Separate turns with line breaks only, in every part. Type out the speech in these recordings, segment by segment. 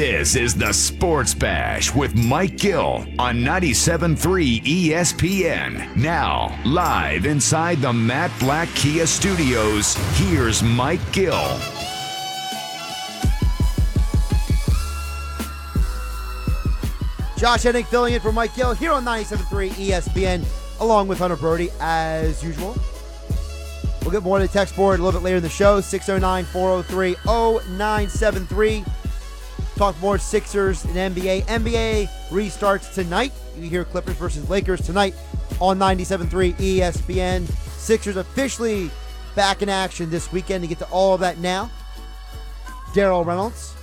This is the Sports Bash with Mike Gill on 97.3 ESPN. Now, live inside the Matt Blatt Kia Studios, here's Mike Gill.
Josh Hennig filling in for Mike Gill here on 97.3 ESPN, along with Hunter Brody, as usual. We'll get more to the text board a little bit later in the show, 609 403 0973. Talk more Sixers and NBA. NBA restarts tonight. You hear Clippers versus Lakers tonight on 97.3 ESPN. Sixers officially back in action this weekend to get to all of that now. Darryl Reynolds,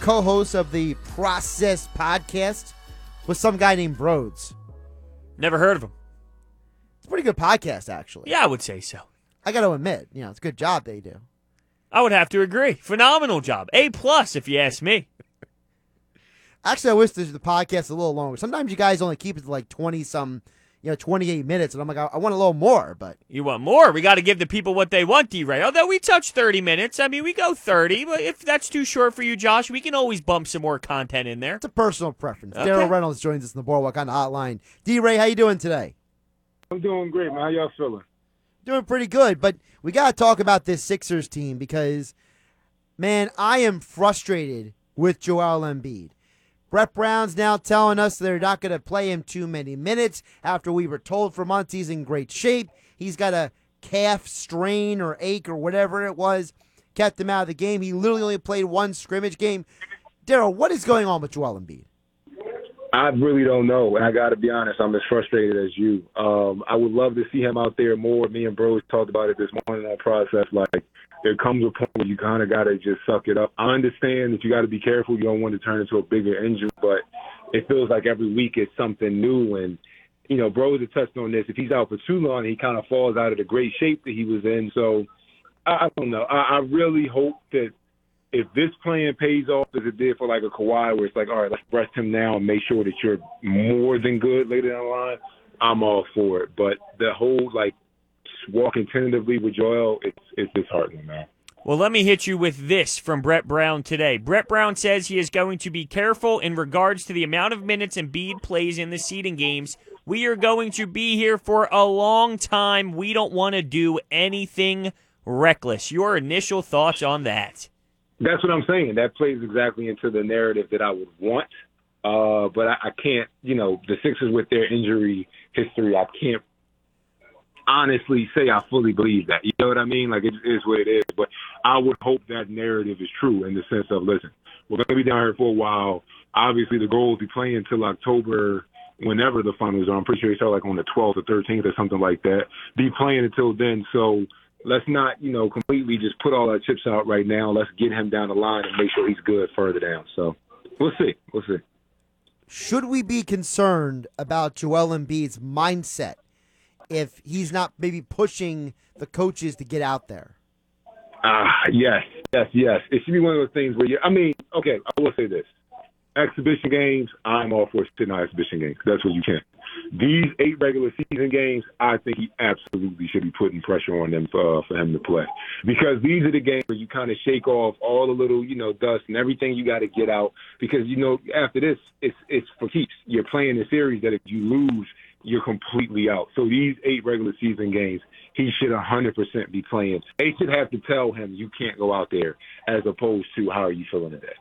co host of the Process podcast with some guy named Brodes.
Never heard of him.
It's a pretty good podcast, actually.
Yeah, I would say so.
I got to admit, you know, it's a good job they do.
I would have to agree. Phenomenal job. A plus, if you ask me.
Actually, I wish the, the podcast a little longer. Sometimes you guys only keep it to like twenty some, you know, twenty eight minutes, and I'm like, I, I want a little more, but
You want more? We got to give the people what they want, D. Ray. Although we touch 30 minutes, I mean, we go 30. But if that's too short for you, Josh, we can always bump some more content in there.
it's a personal preference.
Okay.
Darryl Reynolds joins us in the Boardwalk on the hotline. D. Ray, how you doing today?
I'm doing great, man. How y'all feeling?
Doing pretty good, but we got to talk about this Sixers team because, man, I am frustrated with Joel Embiid. Brett Brown's now telling us they're not going to play him too many minutes after we were told for months he's in great shape. He's got a calf strain or ache or whatever it was, kept him out of the game. He literally only played one scrimmage game. Darryl, what is going on with Joel Embiid?
I really don't know, and I got to be honest. I'm as frustrated as you. Um, I would love to see him out there more. Me and Bros talked about it this morning on process. Like there comes a point where you kind of got to just suck it up. I understand that you got to be careful. You don't want to turn into a bigger injury, but it feels like every week it's something new. And you know, Bros had touched on this. If he's out for too long, he kind of falls out of the great shape that he was in. So I, I don't know. I, I really hope that if this plan pays off as it did for like a Kawhi, where it's like, all right, let's rest him now and make sure that you're more than good later down the line, I'm all for it. But the whole like walking tentatively with Joel, it's it's disheartening, man.
Well, let me hit you with this from Brett Brown today. Brett Brown says he is going to be careful in regards to the amount of minutes Embiid plays in the seeding games. We are going to be here for a long time. We don't want to do anything reckless. Your initial thoughts on that?
That's what I'm saying. That plays exactly into the narrative that I would want. Uh, but I, I can't, you know, the Sixers with their injury history, I can't honestly say I fully believe that. You know what I mean? Like it is what it is. But I would hope that narrative is true in the sense of, listen, we're going to be down here for a while. Obviously, the goal is to play until October, whenever the finals are. I'm pretty sure they start like on the 12th or 13th or something like that. Be playing until then. So let's not, you know, completely just put all our chips out right now. Let's get him down the line and make sure he's good further down. So we'll see. We'll see.
Should we be concerned about Joel Embiid's mindset if he's not maybe pushing the coaches to get out there?
Ah, yes, yes, yes. It should be one of those things where you. I mean, okay, I will say this: exhibition games, I'm all for sitting on exhibition games. That's what you can. These eight regular season games, I think he absolutely should be putting pressure on them for, for him to play because these are the games where you kind of shake off all the little, you know, dust and everything you got to get out because you know after this, it's it's for keeps. You're playing a series that if you lose, you're completely out. So these eight regular season games, he should 100% be playing. They should have to tell him you can't go out there as opposed to how are you feeling today.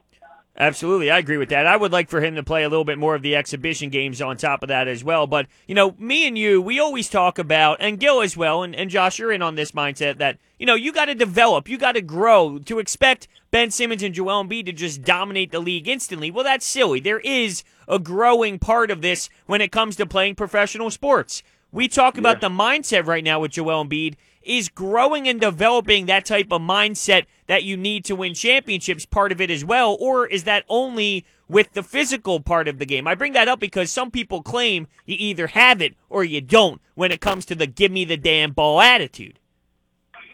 Absolutely, I agree with that. I would like for him to play a little bit more of the exhibition games on top of that as well. But, you know, me and you, we always talk about, and Gil as well, and, and Josh, you're in on this mindset that, you know, you got to develop, you got to grow. To expect Ben Simmons and Joel Embiid to just dominate the league instantly, well, that's silly. There is a growing part of this when it comes to playing professional sports. We talk about the mindset right now with Joel Embiid is growing and developing that type of mindset that you need to win championships part of it as well or is that only with the physical part of the game i bring that up because some people claim you either have it or you don't when it comes to the give me the damn ball attitude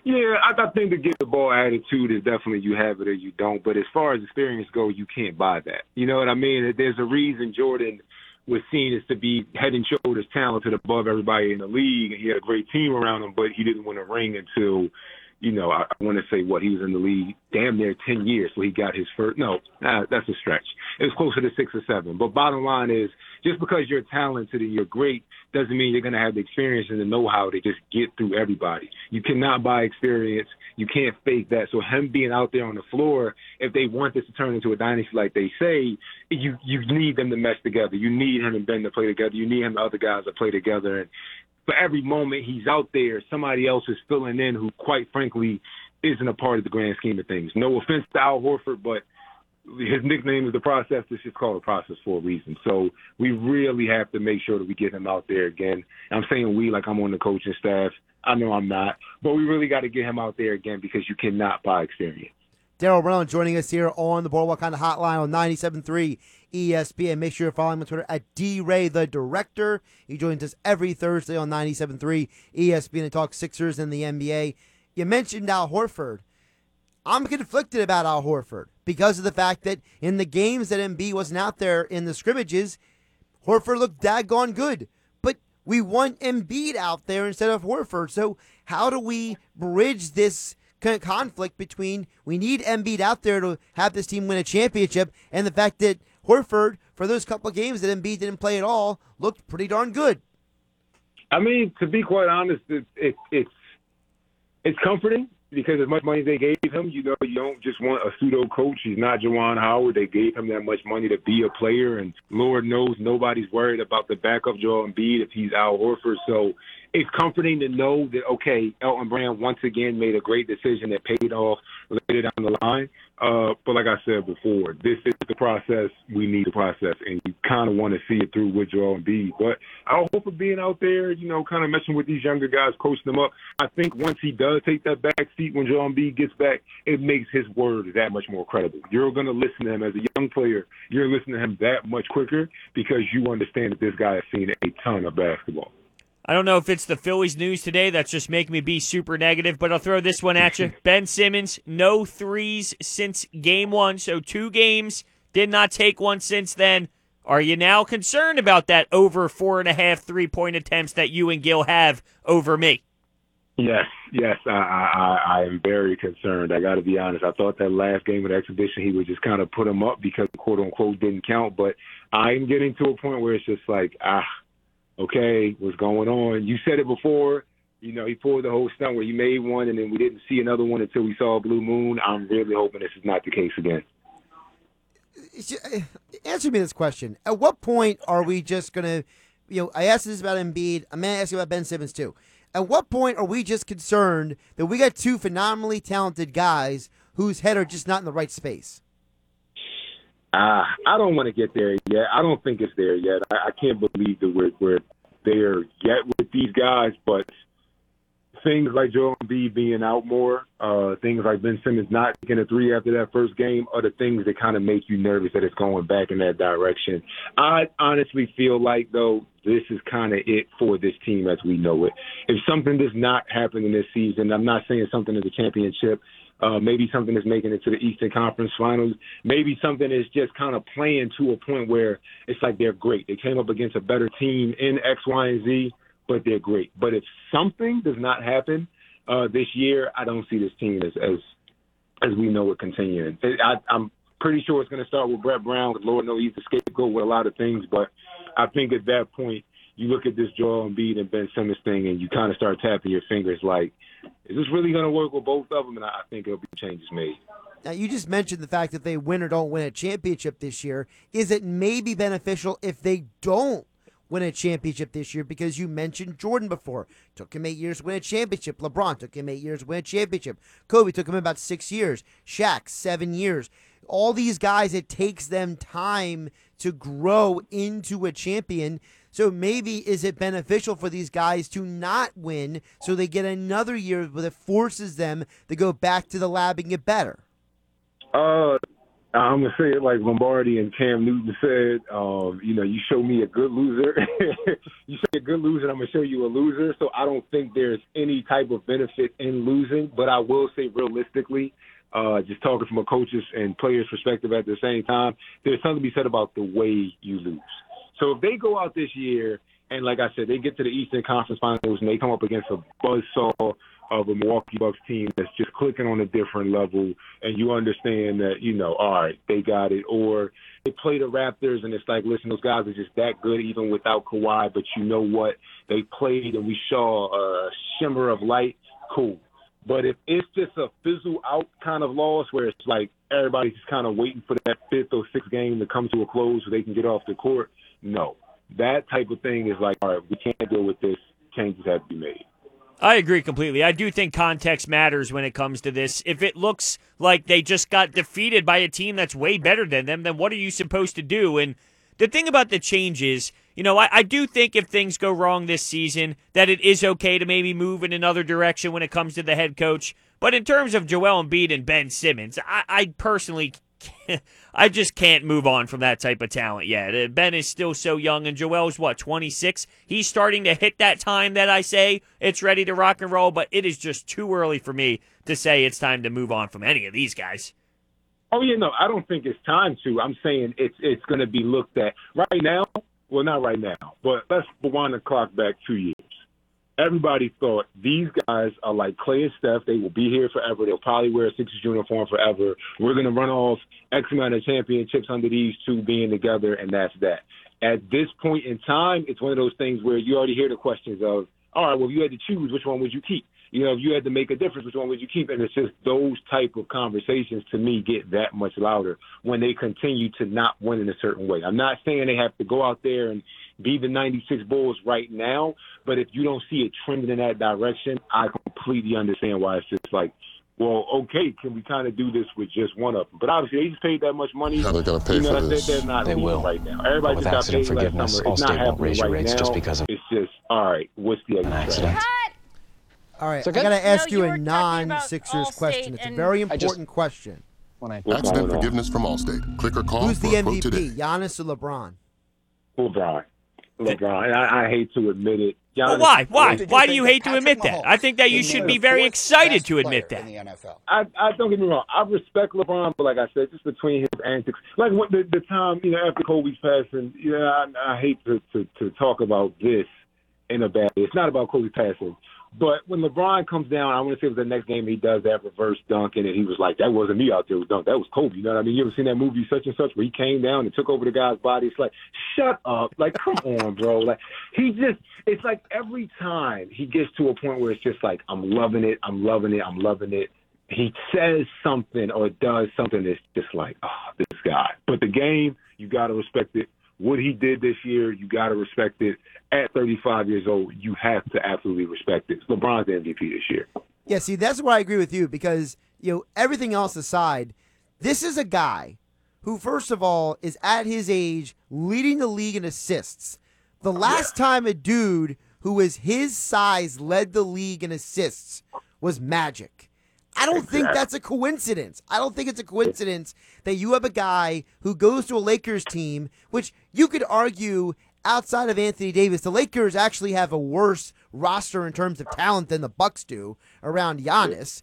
Yeah, I, I think the get the ball attitude is definitely you have it or you don't. But as far as experience go, you can't buy that. You know what I mean? There's a reason Jordan was seen as to be head and shoulders talented above everybody in the league, he had a great team around him, but he didn't win a ring until you know, I, I want to say what he was in the league damn near 10 years. So he got his first, no, nah, that's a stretch. It was closer to six or seven. But bottom line is just because you're talented and you're great doesn't mean you're going to have the experience and the know how to just get through everybody. You cannot buy experience. You can't fake that. So him being out there on the floor, if they want this to turn into a dynasty like they say, you you need them to mesh together. You need him and Ben to play together. You need him and other guys to play together. And for every moment he's out there, somebody else is filling in who, quite frankly, isn't a part of the grand scheme of things. No offense to Al Horford, but his nickname is the process. This is called a process for a reason. So we really have to make sure that we get him out there again. I'm saying we like I'm on the coaching staff. I know I'm not, but we really got to get him out there again because you cannot buy experience.
Darryl Brown joining us here on the Boardwalk Honda hotline on 97.3 ESPN. Make sure you're following him on Twitter at D-Ray the Director. He joins us every Thursday on 97.3 ESPN to talk Sixers and the NBA. You mentioned Al Horford. I'm conflicted about Al Horford because of the fact that in the games that Embiid wasn't out there in the scrimmages, Horford looked daggone good. We want Embiid out there instead of Horford. So how do we bridge this – conflict between we need Embiid out there to have this team win a championship and the fact that Horford, for those couple of games that Embiid didn't play at all, looked pretty darn good.
I mean, to be quite honest, it, it, it's it's comforting because as much money they gave him, you know, you don't just want a pseudo coach. He's not Juwan Howard. They gave him that much money to be a player, and Lord knows nobody's worried about the backup Joel Embiid if he's Al Horford. So it's comforting to know that okay, Elton Brand once again made a great decision that paid off later down the line. Uh, but like I said before, this is the process we need to process, and you kind of want to see it through with Joel Embiid. But I hope for being out there, you know, kind of messing with these younger guys, coaching them up. I think once he does take that back seat when Joel Embiid gets back, it makes his word that much more credible. You're going to listen to him as a young player. You're listening to him that much quicker because you understand that this guy has seen a ton of basketball.
I don't know if it's the Phillies news today that's just making me be super negative, but I'll throw this one at you. ben Simmons, no threes since game one, so two games, did not take one since then. Are you now concerned about that over four and a half three point attempts that you and Gil have over me?
Yes, yes, I, I, I am very concerned. I got to be honest. I thought that last game of the exhibition, he would just kind of put him up because quote unquote didn't count. But I'm getting to a point where it's just like, ah, okay, what's going on? You said it before. You know, he pulled the whole stunt where he made one and then we didn't see another one until we saw a blue moon. I'm really hoping this is not the case again.
Uh, answer me this question. At what point are we just to, you know, I asked this about Embiid. I'm to ask you about Ben Simmons too. At what point are we just concerned that we got two phenomenally talented guys whose head are just not in the right space?
Uh, I don't want to get there yet. I don't think it's there yet. I, I can't believe that we're, we're there yet with these guys, but things like Joel Embiid being out more, uh, things like Ben Simmons not taking a three after that first game are the things that kind of make you nervous that it's going back in that direction. I honestly feel like, though, this is kind of it for this team as we know it. If something does not happen in this season, I'm not saying something in the championship, uh, maybe something is making it to the Eastern Conference Finals. Maybe something is just kind of playing to a point where it's like they're great. They came up against a better team in X, Y, and Z, but they're great. But if something does not happen uh, this year, I don't see this team as as as we know it continuing. I, I'm pretty sure it's going to start with Brett Brown. Lord knows he's the scapegoat with a lot of things, but I think at that point you look at this Joel Embiid and Ben Simmons thing, and you kind of start tapping your fingers like is this really going to work with both of them? And I think it'll be changes made.
Now, you just mentioned the fact that they win or don't win a championship this year. Is it maybe beneficial if they don't win a championship this year? Because you mentioned Jordan before. Took him eight years to win a championship. LeBron took him eight years to win a championship. Kobe took him about six years. Shaq, seven years. All these guys, it takes them time to grow into a champion. So maybe is it beneficial for these guys to not win so they get another year that forces them to go back to the lab and get better?
Uh, I'm gonna say it like Lombardi and Cam Newton said. Um, you know, you show me a good loser, you show me a good loser, I'm gonna show you a loser. So I don't think there's any type of benefit in losing. But I will say realistically, uh, just talking from a coach's and player's perspective at the same time, there's something to be said about the way you lose. So if they go out this year and like I said, they get to the Eastern Conference Finals and they come up against a buzzsaw of a Milwaukee Bucks team that's just clicking on a different level, and you understand that you know, all right, they got it, or they play the Raptors, and it's like, listen, those guys are just that good even without Kawhi, but you know what? They played, and we saw a shimmer of light. Cool. But if it's just a fizzle out kind of loss where it's like everybody's just kind of waiting for that fifth or sixth game to come to a close so they can get off the court, no. That type of thing is like, all right, we can't deal with this. Changes have to be made.
I agree completely. I do think context matters when it comes to this. If it looks like they just got defeated by a team that's way better than them, then what are you supposed to do? And the thing about the changes, you know, I, I, do think if things go wrong this season, that it is okay to maybe move in another direction when it comes to the head coach. But in terms of Joel Embiid and Ben Simmons, I, I personally, I just can't move on from that type of talent yet. Uh, ben is still so young, and Joel's what, 26? He's starting to hit that time that I say it's ready to rock and roll, but it is just too early for me to say it's time to move on from any of these guys.
Oh yeah, no, I don't think it's time to. I'm saying it's it's going to be looked at right now. Well, not right now, but let's rewind the clock back two years. Everybody thought these guys are like Clay and Steph. They will be here forever. They'll probably wear a Sixers uniform forever. We're going to run off X amount of championships under these two being together, and that's that. At this point in time, it's one of those things where you already hear the questions of, all right, well, if you had to choose, which one would you keep? you know, if you had to make a difference, which one would you keep? And it's just those type of conversations to me get that much louder when they continue to not win in a certain way. I'm not saying they have to go out there and be the 96 Bulls right now, but if you don't see it trending in that direction, I completely understand why it's just like, well, okay, can we kind of do this with just one of them? But obviously, they just paid that much money.
How they're going to pay
you know,
for this?
They're not
they will
right now. Everybody
with
just got
accident
paid last
forgiveness,
summer. It's
Allstate
not
won't raise your
right
rates
now.
just because of
It's just all right. What's the
an
extra?
accident.
All right,
So
I
good?
got to ask
No,
you
you
a
were talking about
non-Sixers question. It's a very
I just-
important question.
When I
Accident forgiveness from Allstate. Click or call
Who's
for
the
a quote
MVP,
today.
Giannis or LeBron?
LeBron. LeBron. I, I hate to admit it.
Well, why? Why? Why do you hate to admit that? I think that you should be very excited to admit that.
in the NFL.
I, I don't get me wrong. I respect LeBron, but like I said, just between his antics, like what the, the time you know after Kobe's passing, you know, I, I hate to, to to talk about this in a bad. way. It's not about Kobe passing, but when LeBron comes down, I want to say it was the next game he does that reverse dunk, and he was like, "That wasn't me out there with dunk. That was Kobe." You know what I mean? You ever seen that movie such and such where he came down and took over the guy's body? It's like, shut up! Like, come on, bro. Like, he just. It's like every time he gets to a point where it's just like, I'm loving it, I'm loving it, I'm loving it he says something or does something that's just like, oh, this guy. But the game, you got to respect it. What he did this year, you got to respect it. At 35 years old, you have to absolutely respect it. LeBron's the MVP this year.
Yeah, see, that's where I agree with you because, you know, everything else aside, this is a guy who, first of all, is at his age leading the league in assists. The last time a dude who was his size led the league in assists was Magic. I don't think that's a coincidence. I don't think it's a coincidence that you have a guy who goes to a Lakers team, which you could argue outside of Anthony Davis, the Lakers actually have a worse roster in terms of talent than the Bucks do around Giannis.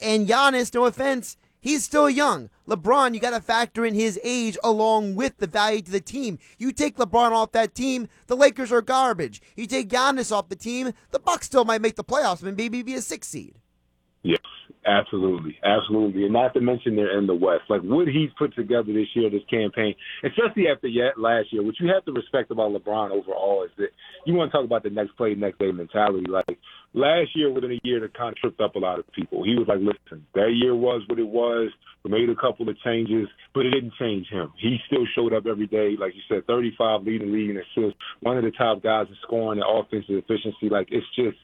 And Giannis, no offense, he's still young. LeBron, you got to factor in his age along with the value to the team. You take LeBron off that team, the Lakers are garbage. You take Giannis off the team, the Bucks still might make the playoffs and maybe be a six seed.
Yes, absolutely, absolutely, and not to mention they're in the West. Like what he's put together this year, this campaign, especially after yet last year. What you have to respect about LeBron overall is that you want to talk about the next play, next day mentality. Like last year, within a year, that kind of tripped up a lot of people. He was like, "Listen, that year was what it was. We made a couple of changes, but it didn't change him. He still showed up every day, like you said, 35 leading league in assists, one of the top guys in scoring and offensive efficiency. Like it's just."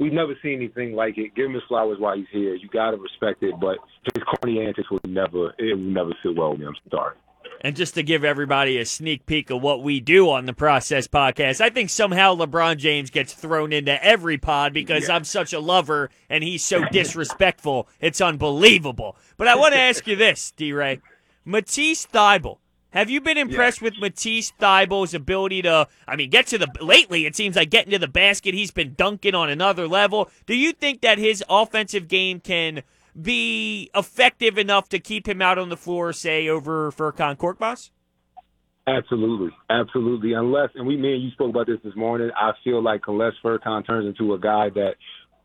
We've never seen anything like it. Give him his flowers while he's here. You got to respect it, but his corny antics will never, it will never sit well with me. I'm sorry.
And just to give everybody a sneak peek of what we do on the Process Podcast, I think somehow LeBron James gets thrown into every pod because I'm such a lover and he's so disrespectful. It's unbelievable. But I want to ask you this, D Ray. Matisse Thybulle. Have you been impressed with Matisse Thybulle's ability to, I mean, get to the, lately it seems like getting to the basket, he's been dunking on another level. Do you think that his offensive game can be effective enough to keep him out on the floor, say, over Furkan Korkmaz?
Absolutely, absolutely. Unless, and we, me and you spoke about this this morning. I feel like unless Furkan turns into a guy that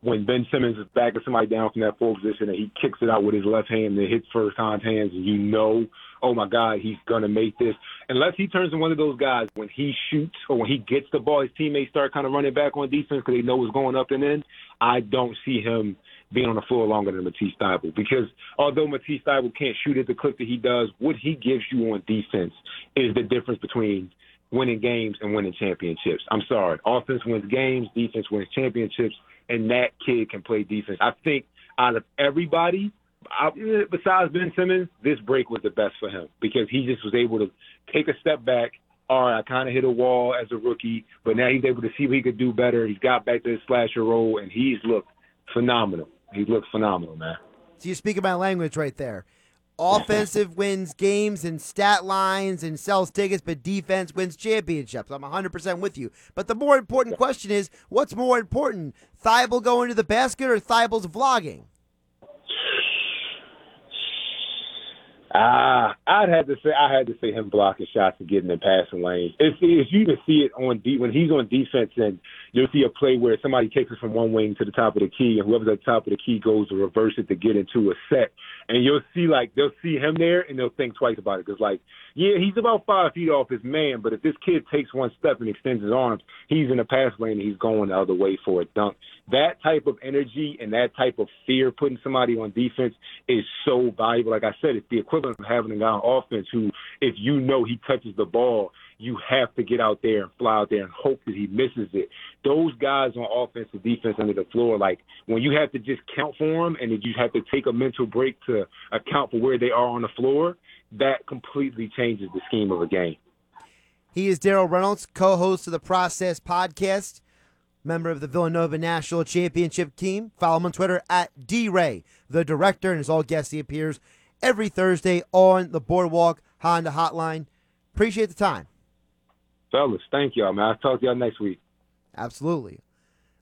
when Ben Simmons is backing somebody down from that full position and he kicks it out with his left hand and it hits first time hands, and you know, oh my God, he's gonna make this. Unless he turns into one of those guys when he shoots or when he gets the ball, his teammates start kind of running back on defense because they know what's going up and in. I don't see him being on the floor longer than Matisse Thybulle because although Matisse Thybulle can't shoot at the clip that he does, what he gives you on defense is the difference between winning games and winning championships. I'm sorry. Offense wins games, defense wins championships, and that kid can play defense. I think out of everybody, I, besides Ben Simmons, this break was the best for him because he just was able to take a step back. All right, I kind of hit a wall as a rookie, but now he's able to see what he could do better. He's got back to his slasher role, and he's looked phenomenal. He looked phenomenal, man.
So you speak my language right there. Offensive wins games and stat lines and sells tickets, but defense wins championships. I'm 100% with you. But the more important question is what's more important, Thybulle going to the basket or Thybulle's vlogging?
Ah, I'd have to say I had to say him blocking shots and getting in passing lanes. If, if you even see it on de- when he's on defense, and you'll see a play where somebody takes it from one wing to the top of the key, and whoever's at the top of the key goes to reverse it to get into a set, and you'll see like they'll see him there and they'll think twice about it because like yeah he's about five feet off his man, but if this kid takes one step and extends his arms, he's in the pass lane and he's going the other way for a dunk. That type of energy and that type of fear putting somebody on defense is so valuable. Like I said, it's the equivalent of having a guy on offense who, if you know he touches the ball, you have to get out there and fly out there and hope that he misses it. Those guys on offense and defense under the floor, like when you have to just count for them and you have to take a mental break to account for where they are on the floor, that completely changes the scheme of a game.
He is Darryl Reynolds, co host of the Process Podcast, member of the Villanova National Championship team. Follow him on Twitter at DRay, the director, and as all guests, he appears every Thursday on the Boardwalk Honda Hotline. Appreciate the time.
Fellas, thank y'all, man. I'll talk to y'all next week.
Absolutely.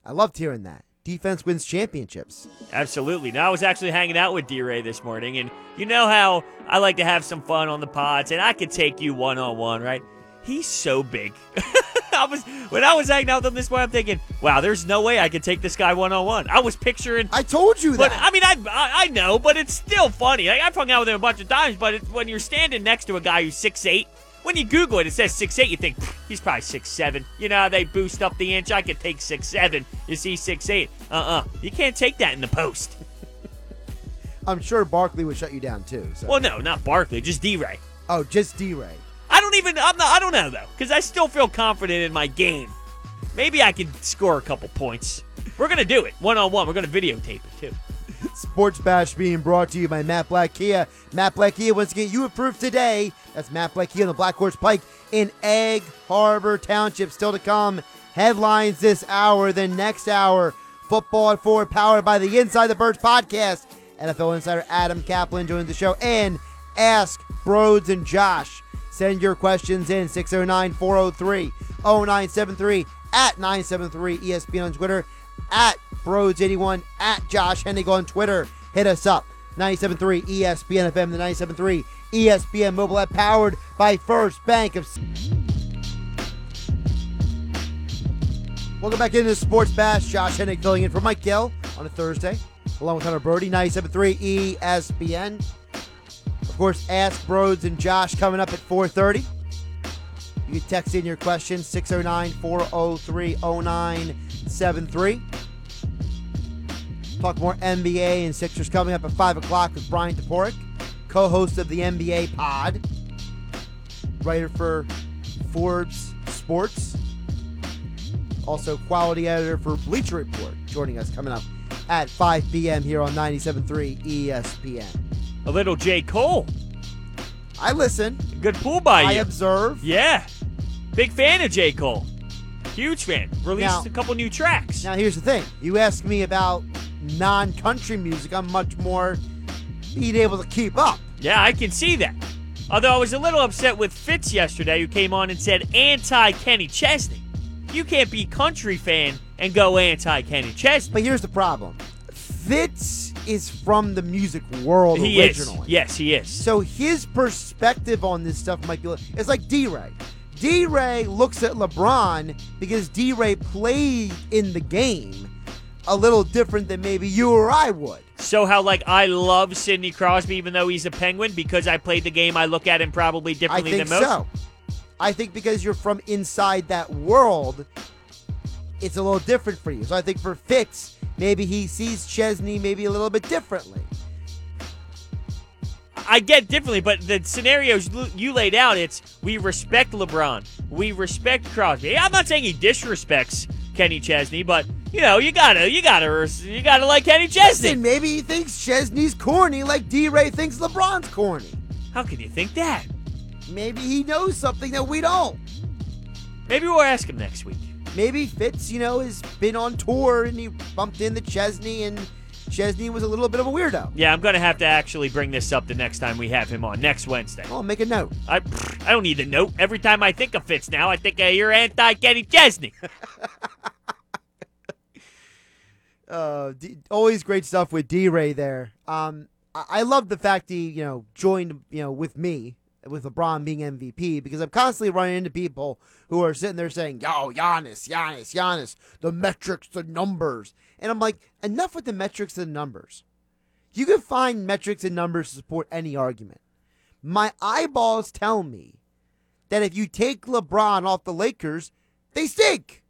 I loved hearing that. Defense wins championships.
Absolutely. Now I was actually hanging out with D-Ray this morning, and you know how I like to have some fun on the pods, and I could take you one on one, right? He's so big. I was when I was hanging out with him this morning, I'm thinking, wow, there's no way I could take this guy one on one. I was picturing.
I told you
But
that.
I mean, I, I I know, but it's still funny. Like, I've hung out with him a bunch of times, but it, when you're standing next to a guy who's six eight, when you Google it, it says six eight. You think he's probably six seven. You know how they boost up the inch. I could take six seven. You see six eight. Uh uh You can't take that in the post.
I'm sure Barkley would shut you down too. So.
Well, no, not Barkley, just D-Ray.
oh, just D Ray.
I don't even. I'm not. I don't know though, because I still feel confident in my game. Maybe I can score a couple points. We're gonna do it one on one. We're gonna videotape it too.
Sports Bash being brought to you by Matt Blatt Kia. Matt Blatt Kia wants to get you approved today. That's Matt Blatt Kia on the Black Horse Pike in Egg Harbor Township. Still to come. Headlines this hour, then next hour. Football at Four, powered by the Inside the Birds podcast. NFL insider Adam Caplan joins the show. And Ask Brodes and Josh. Send your questions in 609 403 0973 at 973 ESPN on Twitter, at Broads81, at Josh Hennig on Twitter. Hit us up. 97.3 ESPN FM, the 97.3 ESPN mobile app powered by First Bank of. Welcome back into the Sports Bash. Josh Hennig filling in for Mike Gill on a Thursday, along with Hunter Brody, 97.3 ESPN. Of course, Ask Brodes and Josh coming up at 4.30. You can text in your questions, 609-403-0973. Talk more NBA and Sixers coming up at 5 o'clock with Bryan Toporek, co-host of the NBA Pod, writer for Forbes Sports, also quality editor for Bleacher Report, joining us coming up at 5 p.m. here on 97.3 ESPN.
A little J Cole.
I listen.
Good pull by
I
you.
observe.
yeah. Big fan of J Cole. Huge fan. Released
Now-
a couple new tracks.
Now, here's the thing. You ask me about non country music, I'm much more being able to keep up.
Yeah, I can see that. Although I was a little upset with Fitz yesterday, who came on and said anti Kenny Chesney. You can't be country fan and go anti Kenny Chesney.
But here's the problem Fitz is from the music world
He
originally.
is. Yes, he is.
So his perspective on this stuff might be it's like D Ray. D Ray looks at LeBron because D Ray played in the game. a little different than maybe you or I would.
So how like I love Sidney Crosby even though he's a Penguin because I played the game. I look at him probably
I
differently
think
than most.
so. I think because you're from inside that world, it's a little different for you. So I think for Fitz, maybe he sees Chesney maybe a little bit differently.
I get differently, but the scenarios you laid out, it's we respect LeBron, we respect Crosby. I'm not saying he disrespects Kenny Chesney, but you know you gotta, you gotta, you gotta like Kenny Chesney.
Listen, maybe he thinks Chesney's corny like D Ray thinks LeBron's corny.
How can you think that?
Maybe he knows something that we don't.
Maybe we'll ask him next week.
Maybe Fitz, you know, has been on tour and he bumped into Chesney and Chesney was a little bit of a weirdo.
Yeah, I'm gonna have to actually bring this up the next time we have him on next Wednesday.
I'll make a note.
I, I don't need a note. Every time I think of Fitz now, I think uh, you're anti Kenny Chesney.
Uh, D- always great stuff with D Ray there. Um, I-, I love the fact he, you know, joined, you know, with me with LeBron being MVP because I'm constantly running into people who are sitting there saying, "Yo, Giannis, Giannis, Giannis, the metrics, the numbers," and I'm like, enough with the metrics and numbers. You can find metrics and numbers to support any argument. My eyeballs tell me that if you take LeBron off the Lakers, they stink.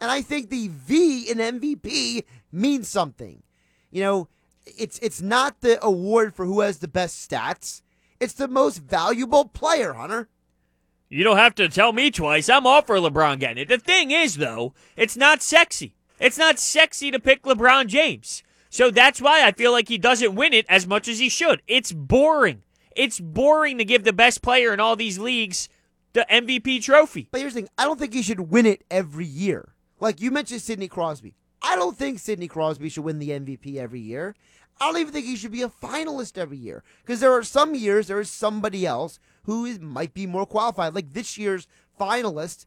And I think the V in MVP means something. You know, it's it's not the award for who has the best stats. It's the most valuable player, Hunter.
You don't have to tell me twice. I'm all for LeBron getting it. The thing is, though, it's not sexy. It's not sexy to pick LeBron James. So that's why I feel like he doesn't win it as much as he should. It's boring. It's boring to give the best player in all these leagues the MVP trophy.
But here's the thing: I don't think he should win it every year. Like you mentioned, Sidney Crosby. I don't think Sidney Crosby should win the MVP every year. I don't even think he should be a finalist every year because there are some years there is somebody else who is, might be more qualified. Like this year's finalist,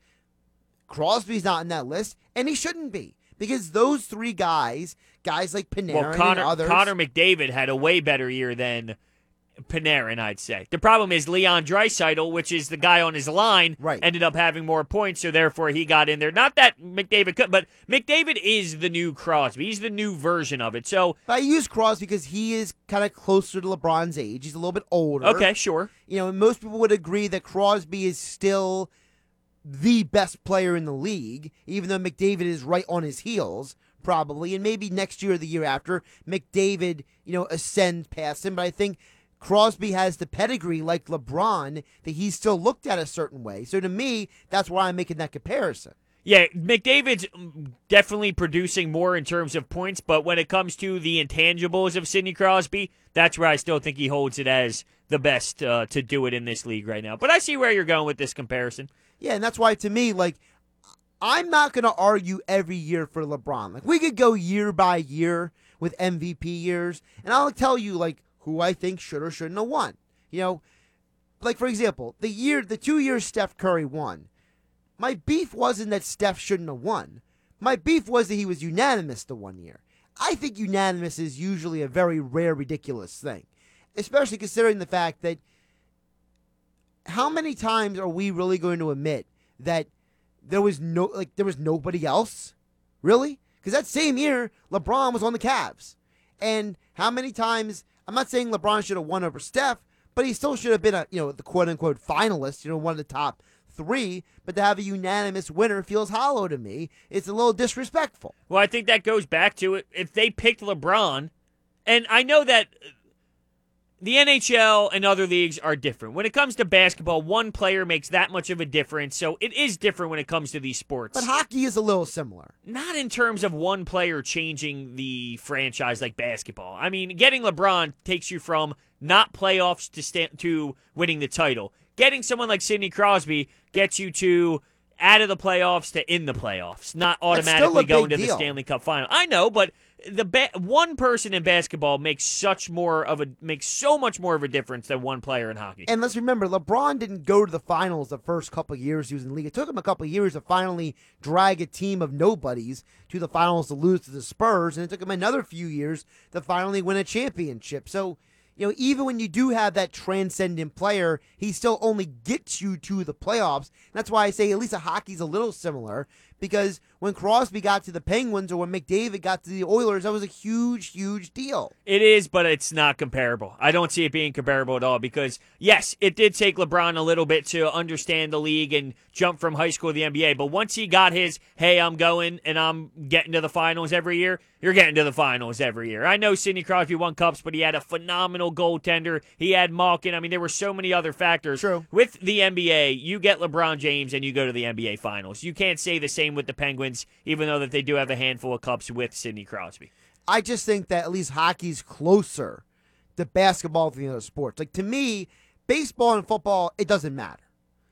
Crosby's not in that list, and he shouldn't be because those three guys, guys like Panarin
Well, Connor,
and others,
Connor McDavid had a way better year than Panarin, I'd say. The problem is Leon Draisaitl, which is the guy on his line,
Right.
ended up having more points, so therefore he got in there. Not that McDavid could, but McDavid is the new Crosby. He's the new version of it. So,
I use Crosby because he is kind of closer to LeBron's age. He's a little bit older.
okay, sure.
You know, most people would agree that Crosby is still the best player in the league, even though McDavid is right on his heels, probably. And maybe next year or the year after, McDavid, you know, ascend past him. But I think Crosby has the pedigree like LeBron that he's still looked at a certain way. So to me, that's why I'm making that comparison.
Yeah, McDavid's definitely producing more in terms of points, but when it comes to the intangibles of Sidney Crosby, that's where I still think he holds it as the best uh, to do it in this league right now. But I see where you're going with this comparison.
Yeah, and that's why to me, like, I'm not going to argue every year for LeBron. Like, we could go year by year with MVP years, and I'll tell you, like, who I think should or shouldn't have won. You know, like, for example, the year, the two years Steph Curry won, my beef wasn't that Steph shouldn't have won. My beef was that he was unanimous the one year. I think unanimous is usually a very rare, ridiculous thing, especially considering the fact that how many times are we really going to admit that there was no like there was nobody else really because that same year lebron was on the Cavs and how many times i'm not saying lebron should have won over steph but he still should have been a you know the quote unquote finalist you know one of the top three. But to have a unanimous winner feels hollow to me. It's a little disrespectful.
Well, I think that goes back to it. If they picked LeBron, and I know that the NHL and other leagues are different. When it comes to basketball, one player makes that much of a difference. So it is different when it comes to these sports.
but hockey is a little similar
Not in terms of one player changing the franchise like basketball. I mean, getting LeBron takes you from not playoffs to sta- to winning the title. Getting someone like Sidney Crosby gets you to out of the playoffs to in the playoffs, not automatically going to
big
the. Stanley Cup final. I know, but the ba- one person in basketball makes such more of a makes so much more of a difference than one player in hockey.
And let's remember, LeBron didn't go to the finals the first couple years he was in the league. It took him a couple years to finally drag a team of nobodies to the finals to lose to the Spurs, and it took him another few years to finally win a championship. So, you know, even when you do have that transcendent player, he still only gets you to the playoffs. And that's why I say at least a hockey's a little similar because when Crosby got to the Penguins or when McDavid got to the Oilers, that was a huge, huge deal.
It is, but it's not comparable. I don't see it being comparable at all because, yes, it did take LeBron a little bit to understand the league and jump from high school to the NBA. But once he got his, hey, I'm going and I'm getting to the finals every year, you're getting to the finals every year. I know Sidney Crosby won cups, but he had a phenomenal goaltender. He had Malkin. I mean, there were so many other factors.
True.
With the NBA, you get LeBron James and you go to the NBA finals. You can't say the same with the Penguins, even though that they do have a handful of cups with Sidney Crosby.
I just think that at least hockey's closer to basketball than the other sports. Like to me, baseball and football, it doesn't matter.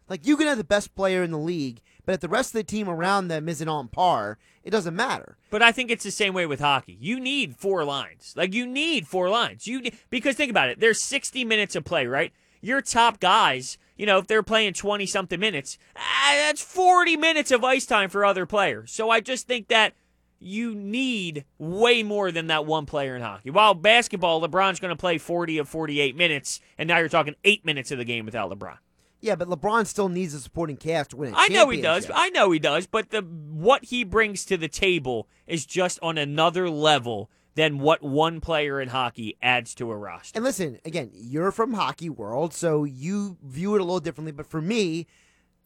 Like you can have the best player in the league, but if the rest of the team around them isn't on par, it doesn't matter.
But I think it's the same way with hockey. You need four lines. Like you need four lines. You need, because think about it. There's 60 minutes of play, right? Your top guys, you know, if they're playing 20 something minutes, ah, that's 40 minutes of ice time for other players. So I just think that you need way more than that one player in hockey. While basketball, LeBron's going to play 40 of 48 minutes, and now you're talking eight minutes of the game without LeBron.
Yeah, but LeBron still needs a supporting cast to win a
I know he does. I know he does. But the what he brings to the table is just on another level than what one player in hockey adds to a roster.
And listen, again, you're from hockey world, so you view it a little differently. But for me,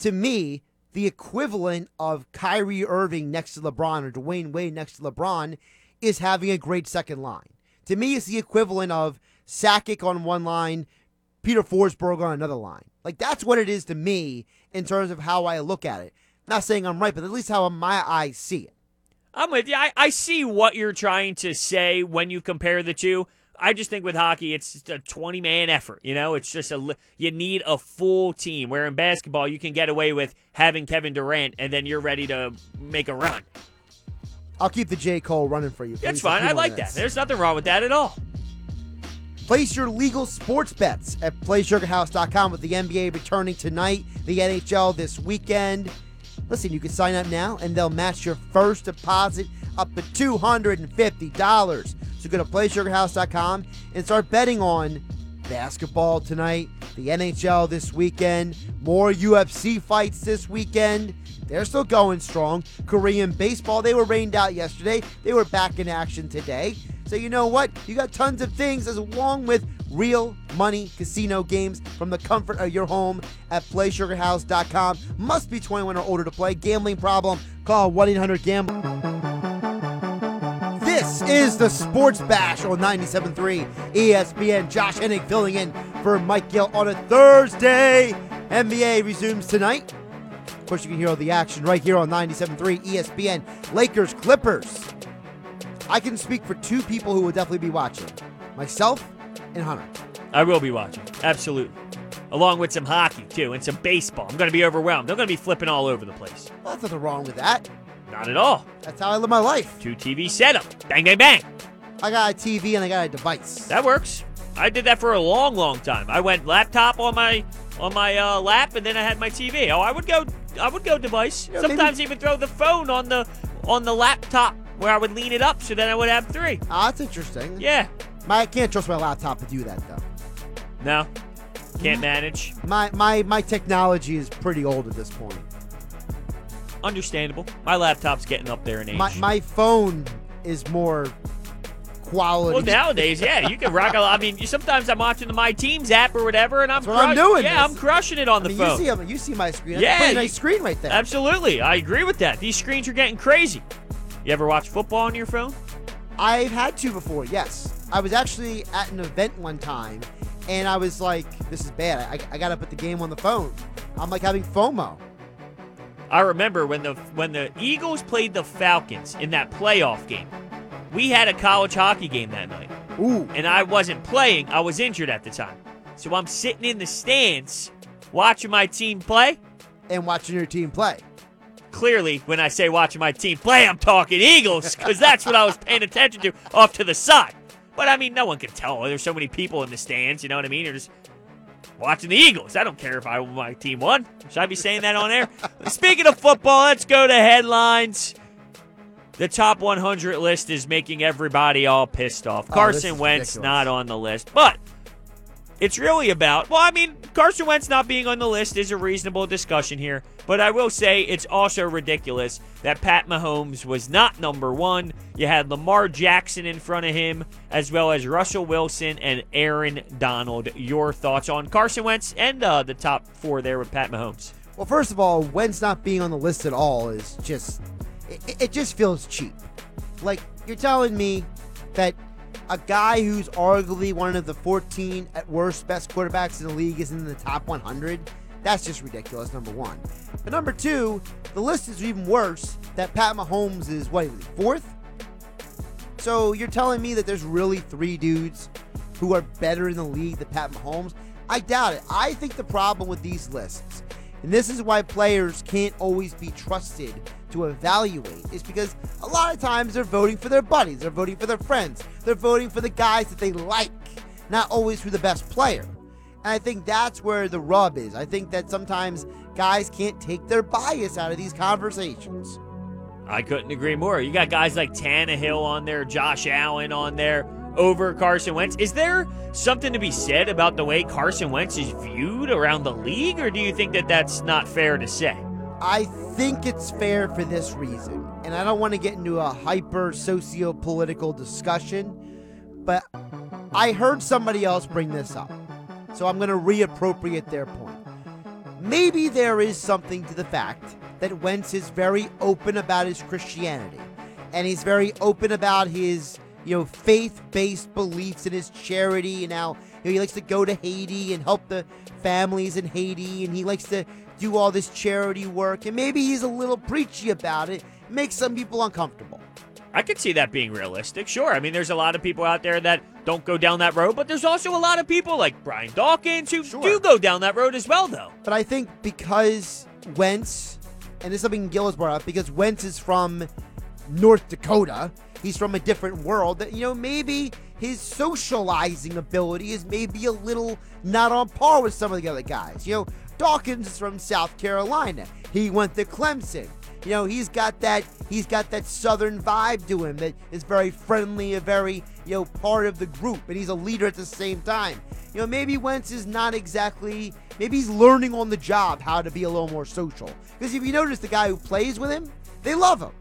to me, the equivalent of Kyrie Irving next to LeBron or Dwyane Wade next to LeBron is having a great second line. To me, it's the equivalent of Sakic on one line, Peter Forsberg on another line. Like that's what it is to me in terms of how I look at it. Not saying I'm right, but at least how my eyes see it.
I'm with you. I, I see what you're trying to say when you compare the two. I just think with hockey, it's a 20 man effort. You know, it's just a you need a full team. Where in basketball, you can get away with having Kevin Durant, and then you're ready to make a run.
I'll keep the J. Cole running for you.
That's fine. I like that. There's nothing wrong with that at all.
Place your legal sports bets at PlaySugarHouse.com with the NBA returning tonight, the NHL this weekend. Listen, you can sign up now and they'll match your first deposit up to $250. So go to PlaySugarHouse.com and start betting on basketball tonight, the NHL this weekend, more UFC fights this weekend. They're still going strong. Korean baseball, they were rained out yesterday. They were back in action today. So you know what? You got tons of things as along with real money casino games from the comfort of your home at playsugarhouse.com. Must be 21 or older to play. Gambling problem? Call 1-800-GAMBLE. This is the Sports Bash on 97.3 ESPN. Josh Hennig filling in for Mike Gill on a Thursday. NBA resumes tonight. Of course, you can hear all the action right here on 97.3 ESPN. Lakers, Clippers. I can speak for two people who will definitely be watching myself and Hunter.
I will be watching. Absolutely. Along with some hockey, too, and some baseball. I'm going to be overwhelmed. I'm going to be flipping all over the place.
Well, nothing wrong with that.
Not at all.
That's how I live my life.
Two TV setup. Bang, bang, bang.
I got a TV and I got a device.
That works. I did that for a long, long time. I went laptop on my on my uh, lap, and then I had my TV. Oh, I would go, I would go device.
Yeah, maybe-
Sometimes even throw the phone on the on the laptop where I would lean it up, so then I would have three.
Ah, that's interesting.
Yeah.
My, I can't trust my laptop to do that though.
No. Can't manage.
My my my technology is pretty old at this point.
Understandable. My laptop's getting up there in age.
My my phone is more quality.
well, nowadays, yeah, you can rock a lot. I mean, sometimes I'm watching the My Teams app or whatever, and I'm
That's what I'm doing,
Yeah,
this.
I'm crushing it on
I
the
mean,
phone.
you see you see my screen. That's
Yeah,
a pretty nice screen right there.
Absolutely, I agree with that. These screens are getting crazy. You ever watch football on your phone?
I've had to before. Yes, I was actually at an event one time, and I was like, "This is bad. I, I got to put the game on the phone." I'm like having FOMO.
I remember when the when the Eagles played the Falcons in that playoff game. We had a college hockey game that night,
Ooh,
and I wasn't playing. I was injured at the time, so I'm sitting in the stands watching my team play.
and watching your team play.
Clearly, when I say watching my team play, I'm talking Eagles because that's what I was paying attention to off to the side. But I mean, no one can tell. There's so many people in the stands. You know what I mean? You're just watching the Eagles. I don't care if I my team won. Should I be saying that on air? Speaking of football, let's go to headlines. The top 100 list is making everybody all pissed off.
Oh,
Carson
is
Wentz
ridiculous.
not on the list, but It's really about, well, I mean, Carson Wentz not being on the list is a reasonable discussion here, but I will say it's also ridiculous that Pat Mahomes was not number one. You had Lamar Jackson in front of him, as well as Russell Wilson and Aaron Donald. Your thoughts on Carson Wentz and uh, the top four there with Pat Mahomes?
Well, first of all, Wentz not being on the list at all is just, it, it just feels cheap. Like, you're telling me that a guy who's arguably one of the 14 at worst best quarterbacks in the league is in the top 100. That's just ridiculous, number one. But number two, the list is even worse that Pat Mahomes is, what, fourth? So you're telling me that there's really three dudes who are better in the league than Pat Mahomes? I doubt it. I think the problem with these lists, and this is why players can't always be trusted to evaluate is because a lot of times they're voting for their buddies, they're voting for their friends, they're voting for the guys that they like, not always for the best player. And I think that's where the rub is. I think that sometimes guys can't take their bias out of these conversations.
I couldn't agree more. You got guys like Tannehill on there, Josh Allen on there over Carson Wentz. Is there something to be said about the way Carson Wentz is viewed around the league, or do you think that that's not fair to say?
I think it's fair for this reason, and I don't want to get into a hyper socio political discussion, but I heard somebody else bring this up, so I'm going to reappropriate their point. Maybe there is something to the fact that Wentz is very open about his Christianity, and he's very open about his you know faith-based beliefs and his charity and how you know, he likes to go to Haiti and help the families in Haiti, and he likes to do all this charity work, and maybe he's a little preachy about it, makes some people uncomfortable.
I could see that being realistic. Sure. I mean, there's a lot of people out there that don't go down that road, but there's also a lot of people like Brian Dawkins who
Sure.
do go down that road as well, though.
But I think because Wentz, and this is something Gill has brought up, because Wentz is from North Dakota, he's from a different world, that, you know, maybe his socializing ability is maybe a little not on par with some of the other guys. You know, Dawkins is from South Carolina. He went to Clemson. You know, he's got that he's got that southern vibe to him that is very friendly, a very, you know, part of the group, and he's a leader at the same time. You know, maybe Wentz is not exactly maybe he's learning on the job how to be a little more social. Because if you notice the guy who plays with him, they love him.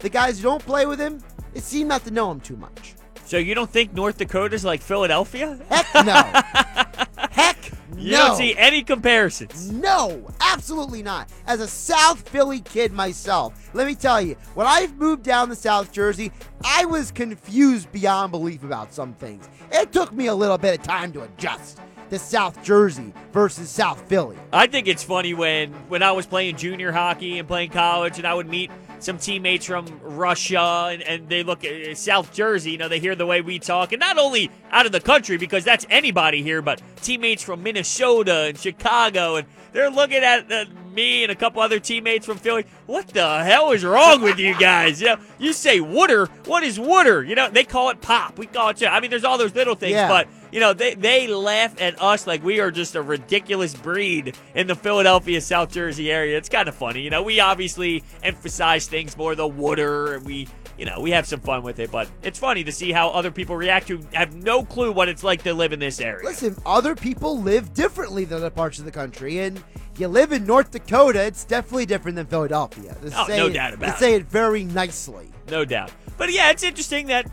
The guys who don't play with him, it seem not to know him too much.
So you don't think North Dakota's like Philadelphia?
Heck no. Heck
You
no.
don't see any comparisons.
No, absolutely not. As a South Philly kid myself, let me tell you, when I moved down to South Jersey, I was confused beyond belief about some things. It took me a little bit of time to adjust to South Jersey versus South Philly.
I think it's funny when when I was playing junior hockey and playing college, and I would meet some teammates from Russia, and, and they look at South Jersey. You know, they hear the way we talk, and not only out of the country because that's anybody here, but teammates from Minnesota and Chicago, and they're looking at uh, me and a couple other teammates from Philly. What the hell is wrong with you guys? You know, you say water. What is water? You know, they call it pop. We call it. I mean, there's all those little things,
Yeah.
but you know, they, they laugh at us like we are just a ridiculous breed in the Philadelphia, South Jersey area. It's kind of funny. You know, we obviously emphasize things more, the water, and we, you know, we have some fun with it, but it's funny to see how other people react who have no clue what it's like to live in this area.
Listen, other people live differently than other parts of the country, and you live in North Dakota, it's definitely different than Philadelphia. To
Oh, no
it-
doubt about
to say it very nicely.
no doubt. But yeah, it's interesting that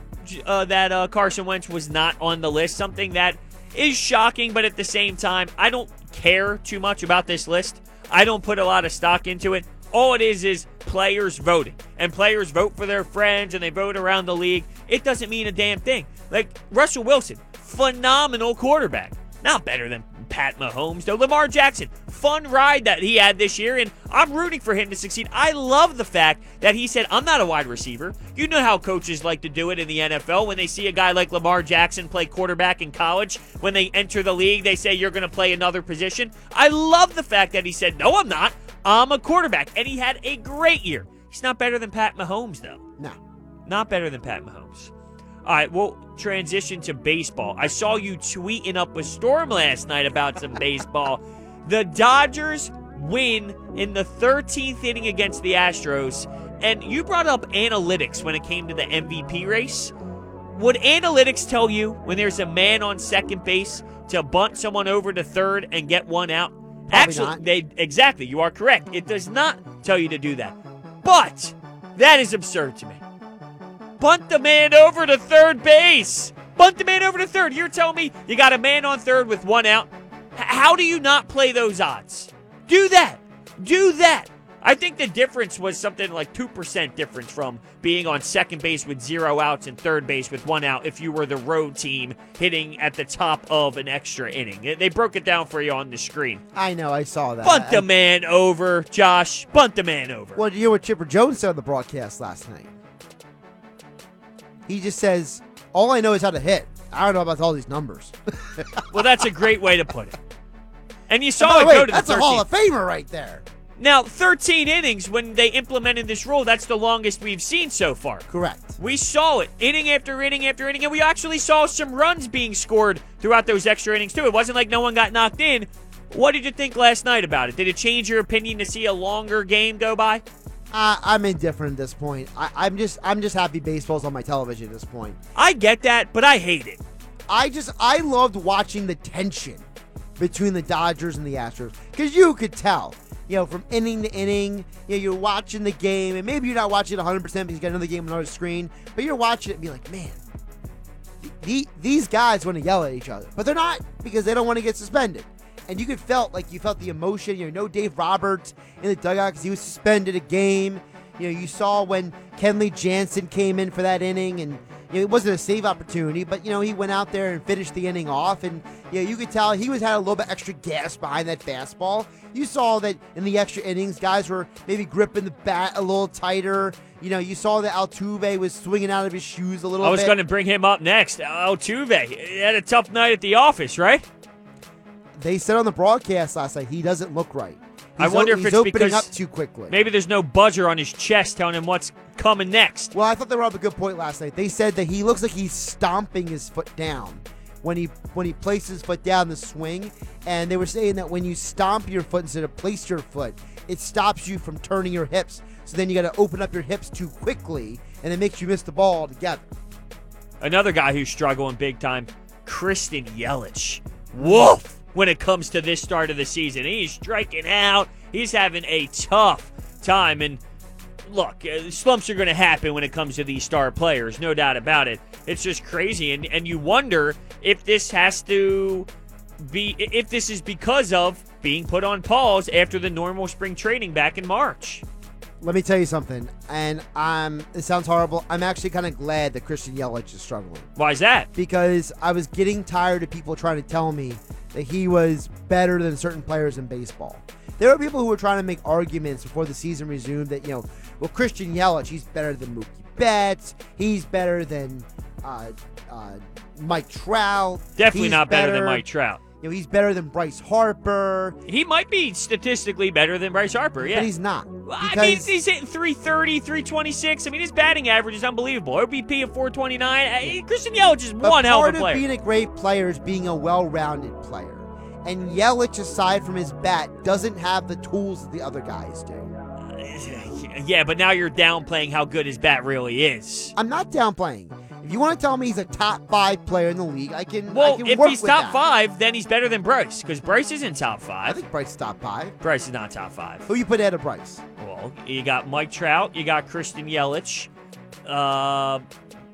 uh, that uh, Carson Wentz was not on the list. Something that is shocking, but at the same time, I don't care too much about this list. I don't put a lot of stock into it. All it is is players voting, and players vote for their friends, and they vote around the league. It doesn't mean a damn thing. Like Russell Wilson, phenomenal quarterback, not better than Pat Mahomes, though. Lamar Jackson, fun ride that he had this year, and I'm rooting for him to succeed. I love the fact that he said, I'm not a wide receiver. You know how coaches like to do it in the NFL when they see a guy like Lamar Jackson play quarterback in college. When they enter the league, they say, You're going to play another position. I love the fact that he said, No, I'm not. I'm a quarterback. And he had a great year. He's not better than Pat Mahomes, though.
No.
Not better than Pat Mahomes. All right, we'll transition to baseball. I saw you tweeting up a storm last night about some baseball. The Dodgers win in the 13th inning against the Astros, and you brought up analytics when it came to the MVP race. would analytics tell you when there's a man on second base to bunt someone over to third and get one out? Actually,
not.
they exactly. You are correct. It does not tell you to do that. But that is absurd to me. Bunt the man over to third base. Bunt the man over to third. You're telling me you got a man on third with one out? H- how do you not play those odds? Do that. Do that. I think the difference was something like 2% difference from being on second base with zero outs and third base with one out if you were the road team hitting at the top of an extra inning. They broke it down for you on the screen.
I know, I saw that.
Bunt
I-
the man over, Josh. Bunt the man over.
Well, you hear what Chipper Jones said on the broadcast last night? He just says, "All I know is how to hit. I don't know about all these numbers."
Well, that's a great way to put it. And you saw
By
it
way,
go to
that's
the
a Hall
13th.
of Famer right there.
Now, 13 innings when they implemented this rule, that's the longest we've seen so far.
Correct.
We saw it inning after inning after inning, and we actually saw some runs being scored throughout those extra innings, too. It wasn't like no one got knocked in. What did you think last night about it? Did it change your opinion to see a longer game go by?
Uh, I'm indifferent at this point. I, I'm just, I'm just happy baseball's on my television at this point.
I get that, but I hate it.
I just, I loved watching the tension between the Dodgers and the Astros because you could tell, you know, from inning to inning, you know, you're watching the game, and maybe you're not watching it 100 percent because you got another game on another screen, but you're watching it and be like, man, the, these guys want to yell at each other, but they're not because they don't want to get suspended. And you could felt like you felt the emotion. You know, no Dave Roberts in the dugout because he was suspended a game. You know, you saw when Kenley Jansen came in for that inning, and you know, it wasn't a save opportunity, but you know he went out there and finished the inning off, and you know, you could tell he was had a little bit extra gas behind that fastball. You saw that in the extra innings, guys were maybe gripping the bat a little tighter. You know, you saw that Altuve was swinging out of his shoes a little bit.
I was going to bring him up next. Altuve he had a tough night at the office, right?
They said on the broadcast last night he doesn't look right.
I wonder
o-
if
he's
it's
opening
because
up too quickly.
Maybe there's no buzzer on his chest telling him what's coming next.
Well, I thought they were up a good point last night. They said that he looks like he's stomping his foot down when he when he places his foot down the swing, and they were saying that when you stomp your foot instead of place your foot, it stops you from turning your hips. So then you got to open up your hips too quickly, and it makes you miss the ball altogether.
Another guy who's struggling big time, Christian Yelich. Woof! When it comes to this start of the season, he's striking out. He's having a tough time. And look, uh, slumps are going to happen when it comes to these star players, no doubt about it. It's just crazy, and and you wonder if this has to be if this is because of being put on pause after the normal spring training back in March.
Let me tell you something, and um, it sounds horrible. I'm actually kind of glad that Christian Yelich is struggling.
Why is that?
because I was getting tired of people trying to tell me that he was better than certain players in baseball. There were people who were trying to make arguments before the season resumed that, you know, well, Christian Yelich, he's better than Mookie Betts. He's better than uh, uh, Mike Trout.
Definitely
He's
not better than Mike Trout.
You know, he's better than Bryce Harper,
He might be statistically better than Bryce Harper, yeah.
but he's not.
I mean, he's hitting 330, 326. I mean, his batting average is unbelievable. OBP of 429. Uh, Christian Yelich is one hell of a player.
Part of being a great player is being a well-rounded player. And Yelich, aside from his bat, doesn't have the tools that the other guys do.
yeah, but now you're downplaying how good his bat really is.
I'm not downplaying. If you want to tell me he's a top five player in the league, I can. I
Well,
can
if
work
he's top
that.
five, then he's better than Bryce because Bryce isn't top five.
I think Bryce is top five.
Bryce is not top five.
Who you put ahead of Bryce?
Well, you got Mike Trout, you got Christian Yelich. Uh,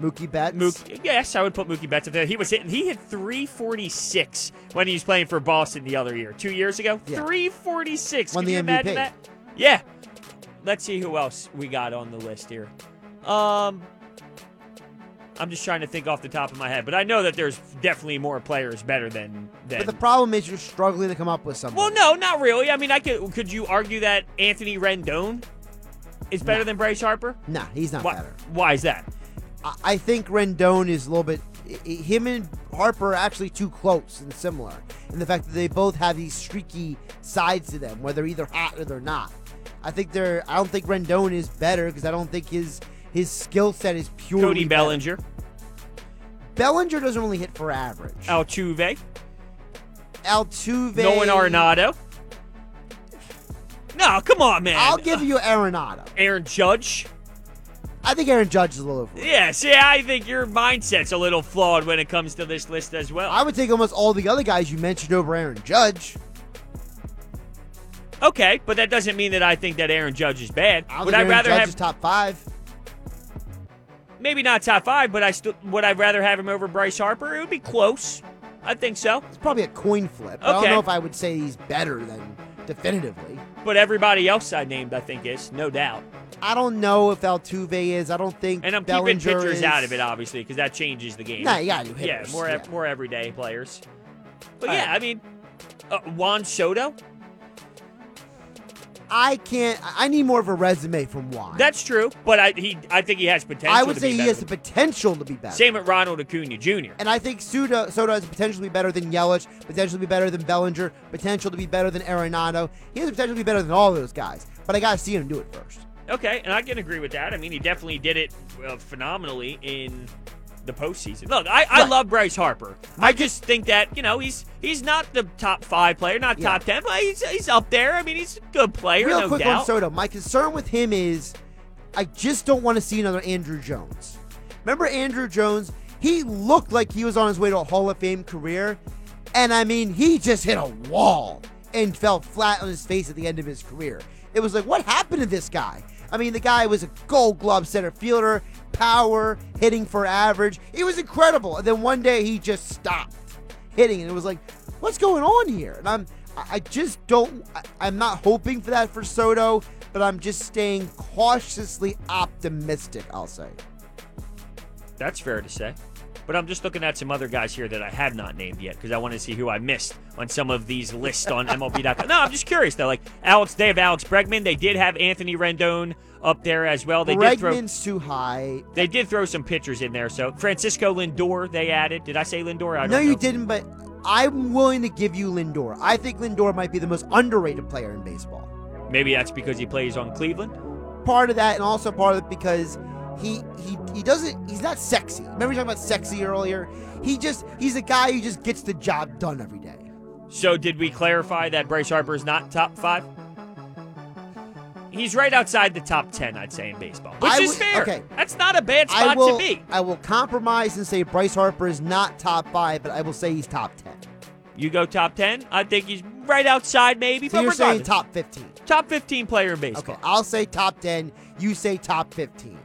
Mookie Betts.
Mookie, yes, I would put Mookie Betts up there. He was hitting. He hit 346 when he was playing for Boston the other year, two years ago.
Yeah.
346.
Won
Can
the
you imagine
MVP.
that? Yeah. Let's see who else we got on the list here. Um, I'm just trying to think off the top of my head, but I know that there's definitely more players better than than.
But the problem is you're struggling to come up with something.
well, no, not really. I mean, I could. Could you argue that Anthony Rendon is better
No.
than Bryce Harper?
Nah, he's not
Why,
better.
why is that?
I, I think Rendon is a little bit. Him and Harper are actually too close and similar in the fact that they both have these streaky sides to them, where they're either hot or they're not. I think they're. I don't think Rendon is better because I don't think his his skill set is purely.
Cody
better.
Bellinger,
Bellinger doesn't really hit for average.
Altuve,
Altuve.
Nolan Arenado. No, come on, man.
I'll give you Arenado.
Aaron Judge.
I think Aaron Judge is a little.
Yeah, see, I think your mindset's a little flawed when it comes to this list as well.
I would take almost all the other guys you mentioned over Aaron Judge.
Okay, but that doesn't mean that I think that Aaron Judge is bad.
I
Would
think
I
Aaron
rather
Judge
have
is top five.
Maybe not top five, but I still would I rather have him over Bryce Harper? It would be close. I think so.
It's probably a coin flip. I don't know if I would say he's better than definitively.
But everybody else I named, I think, is no doubt.
I don't know if Altuve is. I don't think.
And I'm
Bellinger
keeping pitchers
is.
out of it, obviously, because that changes the game.
Nah, you
yeah, more
yeah.
more everyday players. But
All
yeah,
right.
I mean, uh, Juan Soto.
I can't. I need more of a resume from Juan.
That's true, but I he I think he has potential.
I would say he has the potential to be better.
Same with Ronald Acuna Jr.
And I think Soto, Soto has potential to be better than Yelich, potential to be better than Bellinger, potential to be better than Arenado. He has the potential to be better than all those guys. But I gotta see him do it first.
Okay, and I can agree with that. I mean, he definitely did it uh, phenomenally in the postseason. Look, I, I
Right.
love Bryce Harper. I just think that you know he's he's not the top five player, not
Yeah.
top ten, but he's he's up there. I mean, he's a good player,
Real
no
quick
doubt.
on Soto. My concern with him is I just don't want to see another Andruw Jones. Remember Andruw Jones? He looked like he was on his way to a Hall of Fame career. And I mean, he just hit a wall and fell flat on his face at the end of his career. It was like, what happened to this guy? I mean, the guy was a gold glove center fielder, power, hitting for average. It was incredible. And then one day he just stopped hitting, and it was like, what's going on here? And I'm, I just don't, I'm not hoping for that for Soto, but I'm just staying cautiously optimistic. I'll say.
That's fair to say. But I'm just looking at some other guys here that I have not named yet because I want to see who I missed on some of these lists on MLB.com. No, I'm just curious though. Like Alex, they have Alex Bregman. They did have Anthony Rendon up there as well. They did throw.
Bregman's too high.
They did throw some pitchers in there. So Francisco Lindor, they added. Did I say Lindor? I
No,
don't
you
know.
didn't, but I'm willing to give you Lindor. I think Lindor might be the most underrated player in baseball.
Maybe that's because he plays on Cleveland.
Part of that, and also part of it because he he he doesn't. He's not sexy. Remember we talking about sexy earlier? He just he's a guy who just gets the job done every day.
So did we clarify that Bryce Harper is not top five? He's right outside the top ten, I'd say, in baseball, which
I
is
would-
fair.
okay.
That's not a bad spot
will
to be.
I will compromise and say Bryce Harper is not top five, but I will say he's top ten.
You go top ten. I think he's right outside, maybe.
So
but
you're saying top fifteen.
top fifteen player in baseball.
Okay, I'll say top ten. You say top fifteen.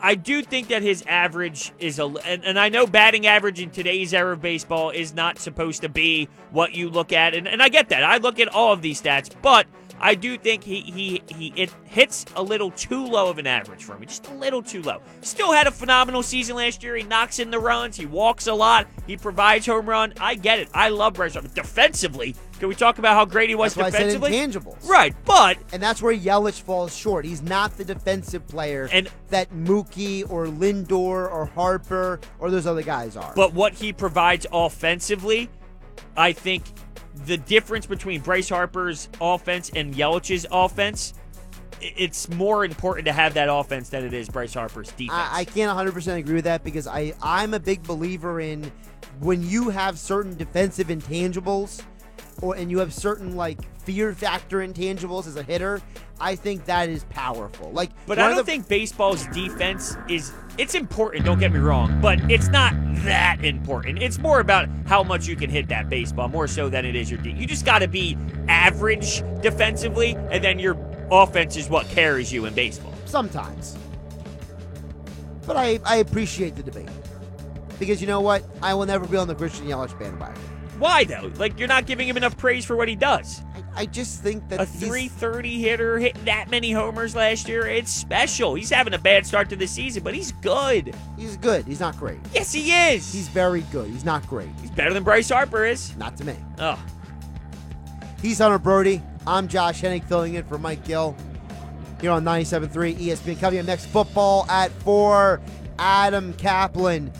I do think that his average is a, and, and I know batting average in today's era of baseball is not supposed to be what you look at, and, and I get that. I look at all of these stats, but I do think he he he it hits a little too low of an average for me, just a little too low. Still had a phenomenal season last year. He knocks in the runs, he walks a lot, he provides home run. I get it. I love Bryce. Defensively, can we talk about how great he was
That's why I said
defensively?
intangibles.
Right, but
And that's where Yelich falls short. He's not the defensive player
And-
that Mookie or Lindor or Harper or those other guys are.
But what he provides offensively, I think the difference between Bryce Harper's offense and Yelich's offense, it's more important to have that offense than it is Bryce Harper's defense.
I, I can't 100% agree with that because I, I'm a big believer in when you have certain defensive intangibles or and you have certain like fear factor intangibles as a hitter, I think that is powerful. Like
but I don't
the-
think baseball's defense is it's important, don't get me wrong, but it's not that important. It's more about how much you can hit that baseball more so than it is your D. You just got to be average defensively and then your offense is what carries you in baseball.
sometimes. But I, I appreciate the debate. Because you know what? I will never be on the Christian Yelich bandwagon.
Why though? Like you're not giving him enough praise for what he does.
I, I just think that
A
he's-
330 hitter hitting that many homers last year, it's special. He's having a bad start to the season, but he's good.
He's good. He's not great.
Yes, he is.
He's very good. He's not great.
He's better than Bryce Harper is.
Not to me.
Oh,
He's Hunter Brody. I'm Josh Hennig filling in for Mike Gill here on 97.3 ESPN. Coming up next, football at 4. Adam Caplan